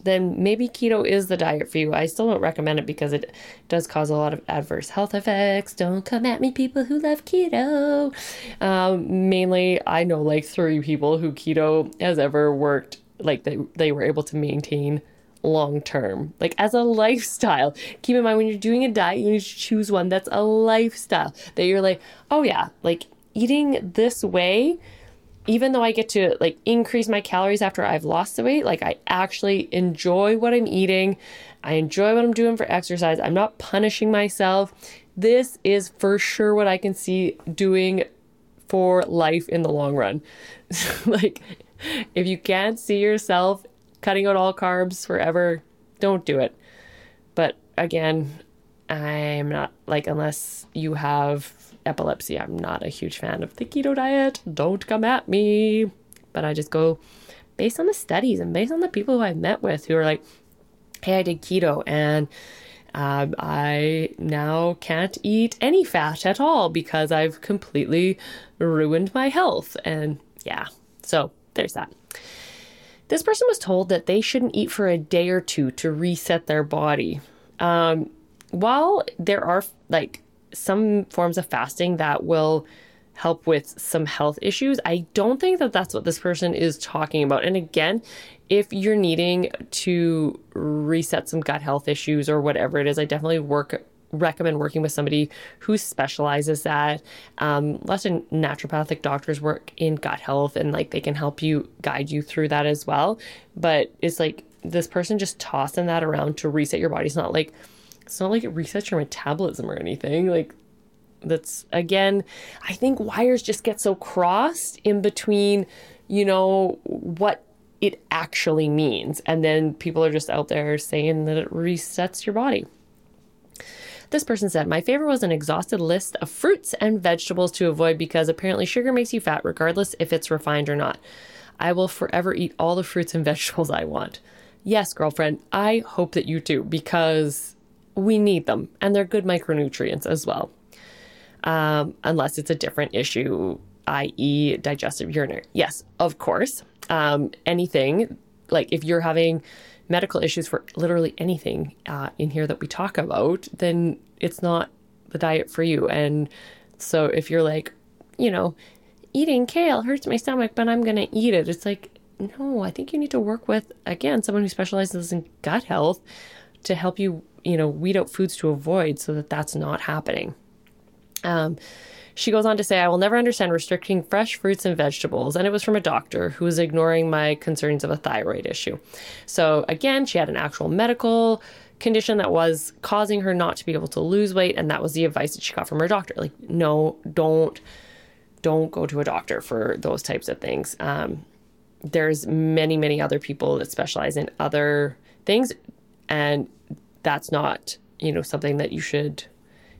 Speaker 1: then maybe keto is the diet for you. I still don't recommend it because it does cause a lot of adverse health effects. Don't come at me, people who love keto. Um, mainly, I know like three people who keto has ever worked, like they, they were able to maintain long term, like as a lifestyle. Keep in mind when you're doing a diet, you need to choose one that's a lifestyle that you're like, oh yeah, like eating this way even though I get to like increase my calories after I've lost the weight, like I actually enjoy what I'm eating. I enjoy what I'm doing for exercise. I'm not punishing myself. This is for sure what I can see doing for life in the long run. like, if you can't see yourself cutting out all carbs forever, don't do it. But again, I'm not like, unless you have epilepsy. I'm not a huge fan of the keto diet. Don't come at me. But I just go based on the studies and based on the people who I've met with who are like, hey, I did keto and um, I now can't eat any fat at all because I've completely ruined my health. And yeah, so there's that. This person was told that they shouldn't eat for a day or two to reset their body. Um, while there are like some forms of fasting that will help with some health issues. I don't think that that's what this person is talking about. And again, if you're needing to reset some gut health issues or whatever it is, I definitely work recommend working with somebody who specializes that. Um, lots of naturopathic doctors work in gut health and like they can help you guide you through that as well. But it's like this person just tossing that around to reset your body. It's not like it's not like it resets your metabolism or anything. Like that's again, I think wires just get so crossed in between, you know, what it actually means. And then people are just out there saying that it resets your body. This person said, My favorite was an exhausted list of fruits and vegetables to avoid because apparently sugar makes you fat, regardless if it's refined or not. I will forever eat all the fruits and vegetables I want. Yes, girlfriend, I hope that you do because we need them and they're good micronutrients as well. Um, unless it's a different issue, i.e., digestive urinary. Yes, of course. Um, anything like if you're having medical issues for literally anything uh, in here that we talk about, then it's not the diet for you. And so if you're like, you know, eating kale hurts my stomach, but I'm going to eat it, it's like, no, I think you need to work with, again, someone who specializes in gut health to help you you know, weed out foods to avoid so that that's not happening. Um, she goes on to say, I will never understand restricting fresh fruits and vegetables. And it was from a doctor who was ignoring my concerns of a thyroid issue. So, again, she had an actual medical condition that was causing her not to be able to lose weight. And that was the advice that she got from her doctor. Like, no, don't. Don't go to a doctor for those types of things. Um, there's many, many other people that specialize in other things, and that's not, you know, something that you should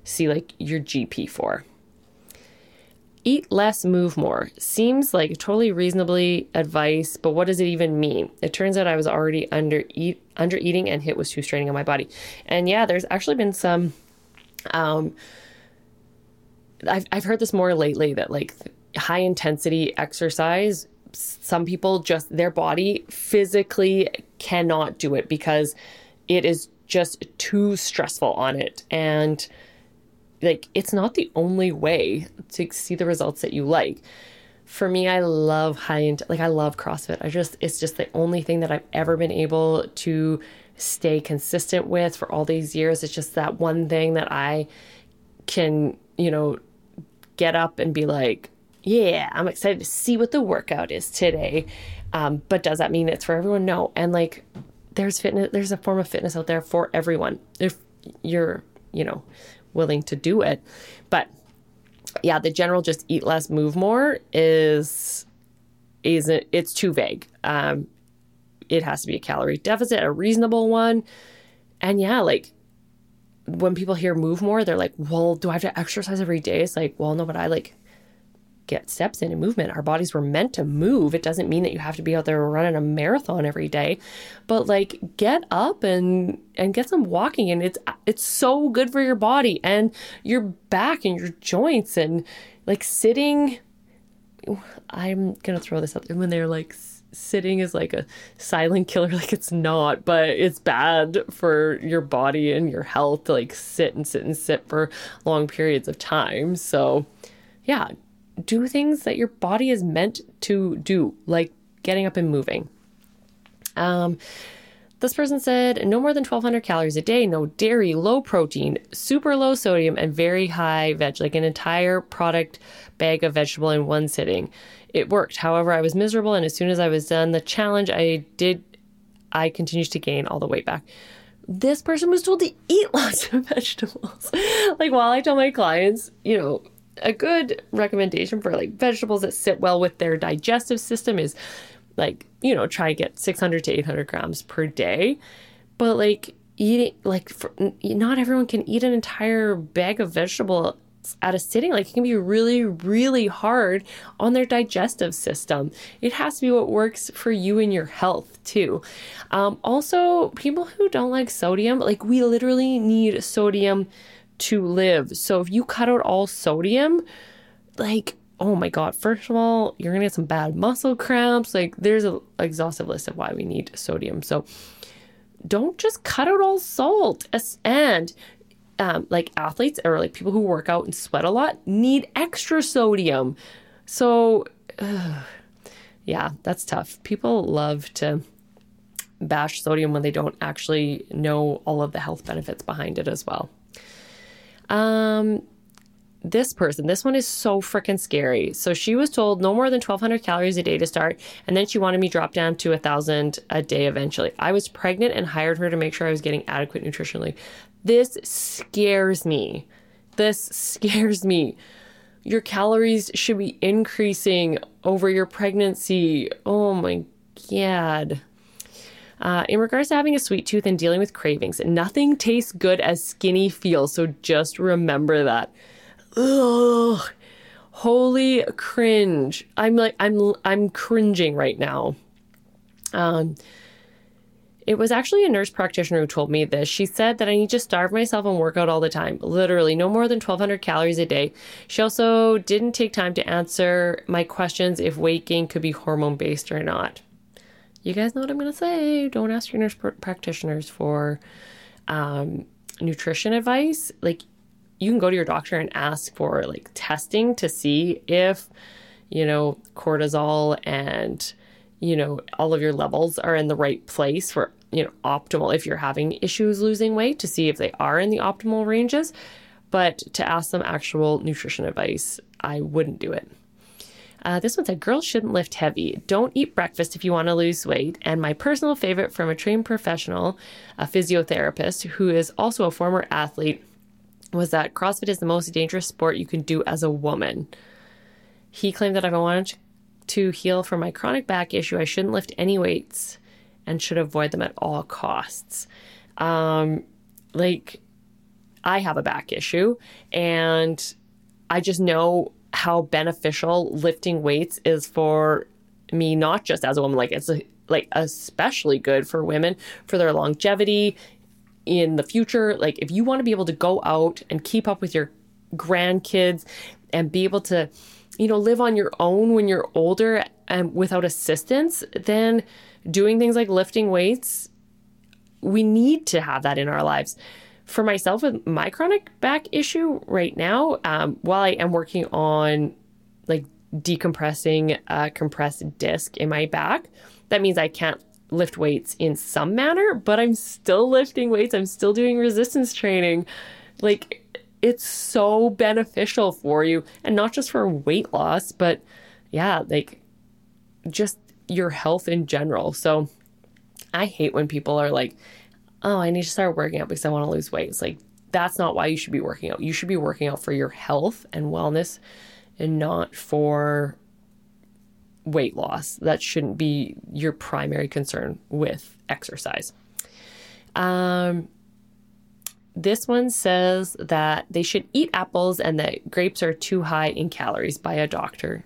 Speaker 1: see like your GP for. eat less, move more. Seems like totally reasonably advice, but what does it even mean? It turns out I was already under eat under eating and HIIT was too straining on my body. And yeah, there's actually been some um I've I've heard this more lately that like high intensity exercise some people just their body physically cannot do it because it is just too stressful on it. And like it's not the only way to see the results that you like. For me i love high end like i love crossfit. I just it's just the only thing that i've ever been able to stay consistent with for all these years. It's just that one thing that i can you know get up and be like yeah i'm excited to see what the workout is today. Um, but does that mean it's for everyone? No. And like there's fitness there's a form of fitness out there for everyone if you're you know willing to do it. But yeah, the general just eat less, move more is isn't it's too vague. Um, it has to be a calorie deficit, a reasonable one. And yeah, like when people hear move more, they're like, well, do I have to exercise every day? It's like, well, no, but I like get steps in and movement. Our bodies were meant to move. It doesn't mean that you have to be out there running a marathon every day, but like get up and and get some walking and it's it's so good for your body and your back and your joints and like sitting I'm going to throw this up there when they're like sitting is like a silent killer like it's not but it's bad for your body and your health to like sit and sit and sit for long periods of time so yeah do things that your body is meant to do, like getting up and moving. Um, this person said no more than 1200 calories a day, no dairy, low protein, super low sodium, and very high veg, like an entire product bag of vegetable in one sitting. It worked. However, I was miserable, and as soon as I was done the challenge, I did, I continued to gain all the weight back. This person was told to eat lots of vegetables. like, while I tell my clients, you know, a good recommendation for like vegetables that sit well with their digestive system is like, you know, try get 600 to 800 grams per day. But like eating, like, for, not everyone can eat an entire bag of vegetables at a sitting. Like, it can be really, really hard on their digestive system. It has to be what works for you and your health, too. Um, also, people who don't like sodium, like, we literally need sodium to live. So if you cut out all sodium, like, oh my God, first of all, you're going to get some bad muscle cramps. Like, there's an exhaustive list of why we need sodium. So don't just cut out all salt. And um, like athletes or like people who work out and sweat a lot need extra sodium. So, yeah, that's tough. People love to bash sodium when they don't actually know all of the health benefits behind it as well. Um, this person, this one is so freaking scary. So she was told no more than 1200 calories a day to start, and then she wanted me drop down to a thousand a day eventually. I was pregnant and hired her to make sure I was getting adequate nutritionally. This scares me. This scares me. Your calories should be increasing over your pregnancy. Oh my god. Uh, in regards to having a sweet tooth and dealing with cravings, nothing tastes good as skinny feels. So just remember that. Ugh. Holy cringe. I'm like I'm I'm cringing right now. Um it was actually a nurse practitioner who told me this. She said that I need to starve myself and work out all the time, literally no more than 1200 calories a day. She also didn't take time to answer my questions if weight gain could be hormone based or not you guys know what I'm going to say. Don't ask your nurse pr- practitioners for um, nutrition advice. Like, you can go to your doctor and ask for like testing to see if, you know, cortisol and, you know, all of your levels are in the right place for, you know, optimal if you're having issues losing weight to see if they are in the optimal ranges. But to ask them actual nutrition advice, I wouldn't do it. Uh, this one said, Girls shouldn't lift heavy. Don't eat breakfast if you want to lose weight. And my personal favorite from a trained professional, a physiotherapist who is also a former athlete, was that CrossFit is the most dangerous sport you can do as a woman. He claimed that if I wanted to heal from my chronic back issue, I shouldn't lift any weights and should avoid them at all costs. Um, like, I have a back issue, and I just know how beneficial lifting weights is for me, not just as a woman, like it's a, like especially good for women for their longevity in the future. Like if you want to be able to go out and keep up with your grandkids and be able to, you know, live on your own when you're older and without assistance, then doing things like lifting weights, we need to have that in our lives. For myself, with my chronic back issue right now, um, while I am working on like decompressing a compressed disc in my back, that means I can't lift weights in some manner, but I'm still lifting weights. I'm still doing resistance training. Like, it's so beneficial for you, and not just for weight loss, but yeah, like just your health in general. So I hate when people are like, oh, I need to start working out because I want to lose weight. It's like, that's not why you should be working out. You should be working out for your health and wellness and not for weight loss. That shouldn't be your primary concern with exercise. Um, this one says that they should eat apples and that grapes are too high in calories by a doctor.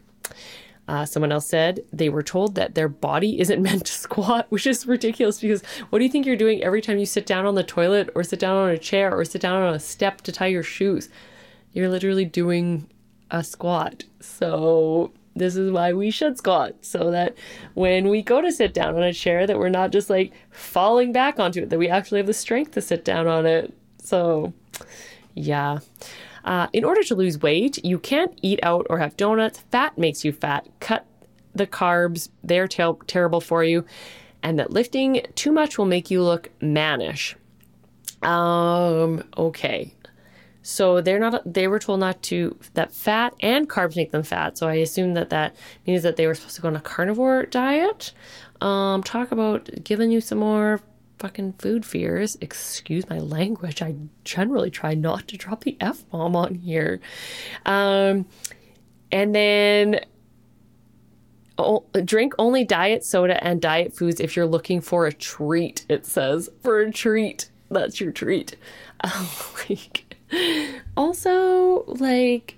Speaker 1: Uh, someone else said they were told that their body isn't meant to squat, which is ridiculous because what do you think you're doing every time you sit down on the toilet or sit down on a chair or sit down on a step to tie your shoes? You're literally doing a squat. So this is why we should squat so that when we go to sit down on a chair that we're not just like falling back onto it that we actually have the strength to sit down on it so yeah uh, in order to lose weight you can't eat out or have donuts fat makes you fat cut the carbs they're ter- terrible for you and that lifting too much will make you look mannish um okay so they're not. They were told not to that fat and carbs make them fat. So I assume that that means that they were supposed to go on a carnivore diet. Um, talk about giving you some more fucking food fears. Excuse my language. I generally try not to drop the f bomb on here. Um, and then oh, drink only diet soda and diet foods if you're looking for a treat. It says for a treat. That's your treat. Oh, like also, like,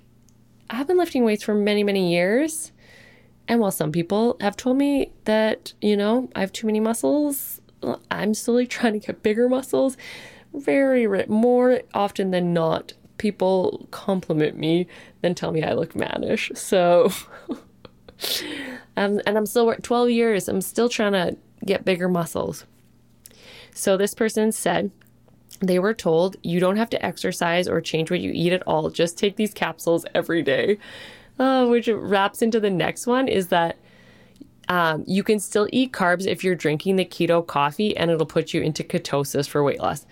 Speaker 1: I've been lifting weights for many, many years. And while some people have told me that, you know, I have too many muscles, I'm slowly trying to get bigger muscles. Very more often than not, people compliment me than tell me I look mannish. So, um, and I'm still 12 years, I'm still trying to get bigger muscles. So, this person said, they were told you don't have to exercise or change what you eat at all. Just take these capsules every day. Uh, which wraps into the next one is that um, you can still eat carbs if you're drinking the keto coffee and it'll put you into ketosis for weight loss.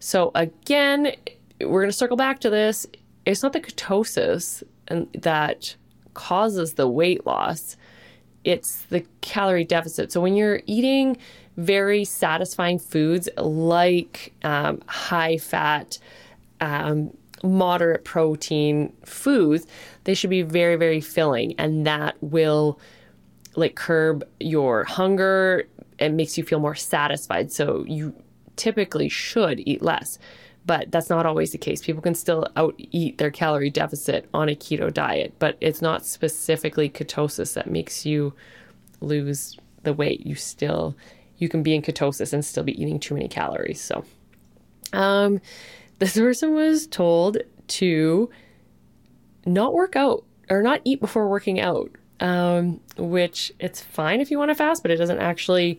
Speaker 1: So, again, we're going to circle back to this. It's not the ketosis and that causes the weight loss, it's the calorie deficit. So, when you're eating very satisfying foods like um, high fat, um, moderate protein foods, they should be very, very filling. And that will like curb your hunger and makes you feel more satisfied. So you typically should eat less. But that's not always the case. People can still out eat their calorie deficit on a keto diet, but it's not specifically ketosis that makes you lose the weight. You still you can be in ketosis and still be eating too many calories. So, um, this person was told to not work out or not eat before working out, um, which it's fine if you want to fast, but it doesn't actually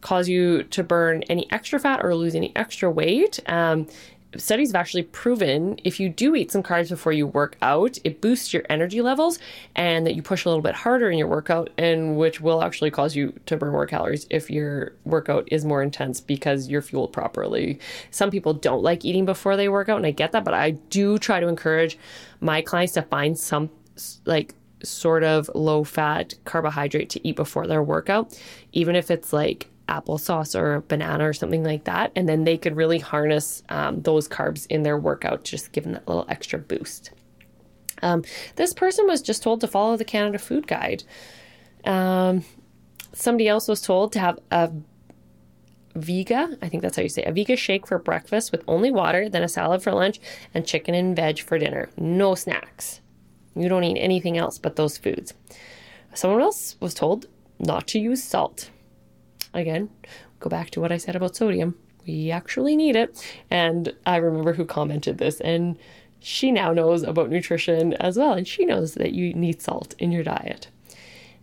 Speaker 1: cause you to burn any extra fat or lose any extra weight. Um, studies have actually proven if you do eat some carbs before you work out, it boosts your energy levels and that you push a little bit harder in your workout, and which will actually cause you to burn more calories if your workout is more intense because you're fueled properly. Some people don't like eating before they work out, and I get that, but I do try to encourage my clients to find some like sort of low fat carbohydrate to eat before their workout, even if it's like applesauce or a banana or something like that. And then they could really harness um, those carbs in their workout, just them that little extra boost. Um, this person was just told to follow the Canada Food Guide. Um, somebody else was told to have a Vega, I think that's how you say it, a Vega shake for breakfast with only water, then a salad for lunch, and chicken and veg for dinner. No snacks. You don't eat anything else but those foods. Someone else was told not to use salt. Again, go back to what I said about sodium. We actually need it. And I remember who commented this, and she now knows about nutrition as well. And she knows that you need salt in your diet.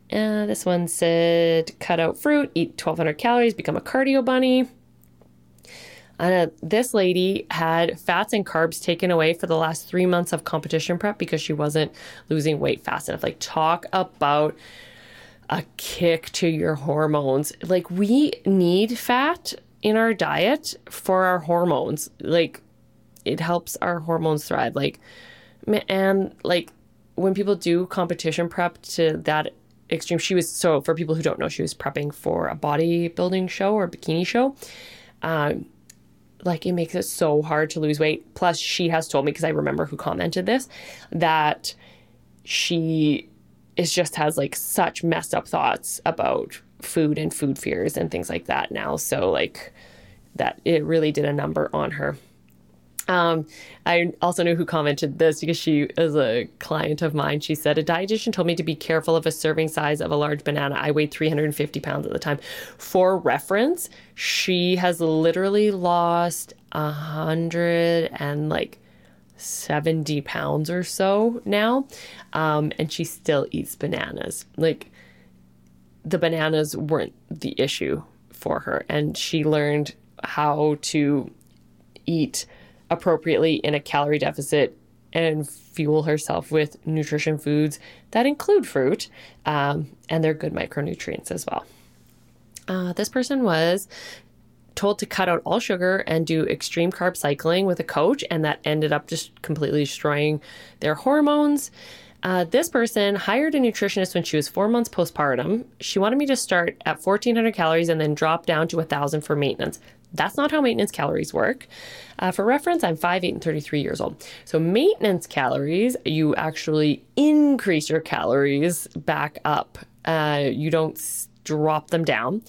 Speaker 1: And this one said cut out fruit, eat 1200 calories, become a cardio bunny. Uh, this lady had fats and carbs taken away for the last three months of competition prep because she wasn't losing weight fast enough. Like, talk about a kick to your hormones. Like, we need fat in our diet for our hormones. Like, it helps our hormones thrive. Like, and like when people do competition prep to that extreme, she was so for people who don't know, she was prepping for a bodybuilding show or bikini show. Um, like it makes it so hard to lose weight. Plus, she has told me because I remember who commented this that she is just has like such messed up thoughts about food and food fears and things like that now. So like that it really did a number on her. Um, I also know who commented this because she is a client of mine. She said, A dietitian told me to be careful of a serving size of a large banana. I weighed 350 pounds at the time. For reference, she has literally lost a hundred and like 70 pounds or so now. Um, and she still eats bananas. Like, the bananas weren't the issue for her. And she learned how to eat appropriately in a calorie deficit and fuel herself with nutrition foods that include fruit um, and they're good micronutrients as well. Uh, this person was told to cut out all sugar and do extreme carb cycling with a coach, and that ended up just completely destroying their hormones. Uh, this person hired a nutritionist when she was four months postpartum. She wanted me to start at 1400 calories and then drop down to 1000 for maintenance. That's not how maintenance calories work. Uh, for reference, I'm 5'8 and 33 years old. So, maintenance calories, you actually increase your calories back up, uh, you don't drop them down.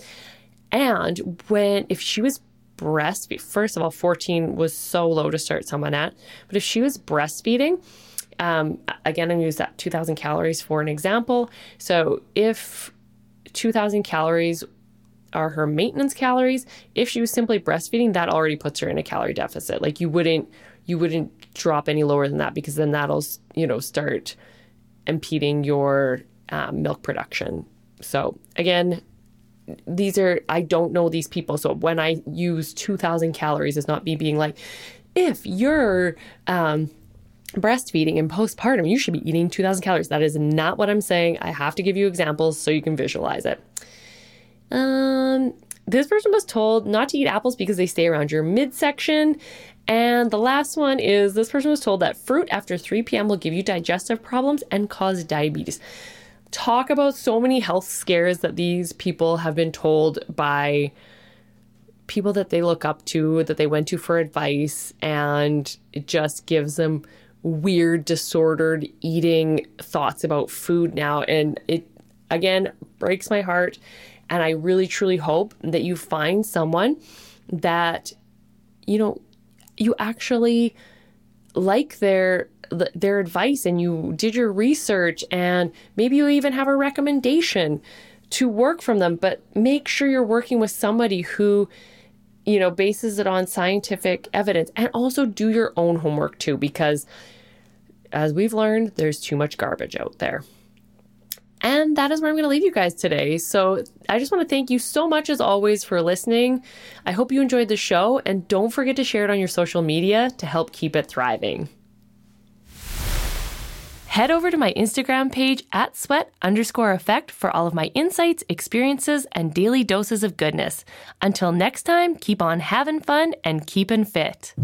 Speaker 1: And when, if she was breastfeeding, first of all, 14 was so low to start someone at, but if she was breastfeeding, um, again, I'm use that 2,000 calories for an example. So if 2,000 calories are her maintenance calories. If she was simply breastfeeding, that already puts her in a calorie deficit. Like you wouldn't you wouldn't drop any lower than that because then that'll you know start impeding your um, milk production. So again, these are I don't know these people. So when I use 2,000 calories, it's not me being like, if you're um, breastfeeding and postpartum, you should be eating 2,000 calories. That is not what I'm saying. I have to give you examples so you can visualize it. Um, this person was told not to eat apples because they stay around your midsection. And the last one is this person was told that fruit after 3 p.m. will give you digestive problems and cause diabetes. Talk about so many health scares that these people have been told by people that they look up to, that they went to for advice, and it just gives them weird, disordered eating thoughts about food now. And it, again, breaks my heart and I really truly hope that you find someone that, you know, you actually like their their advice and you did your research and maybe you even have a recommendation to work from them. But make sure you're working with somebody who you know bases it on scientific evidence and also do your own homework too because as we've learned there's too much garbage out there and that is where I'm going to leave you guys today. So I just want to thank you so much, as always, for listening. I hope you enjoyed the show, and don't forget to share it on your social media to help keep it thriving. Head over to my Instagram page at sweat underscore effect for all of my insights, experiences, and daily doses of goodness. Until next time, keep on having fun and keeping fit.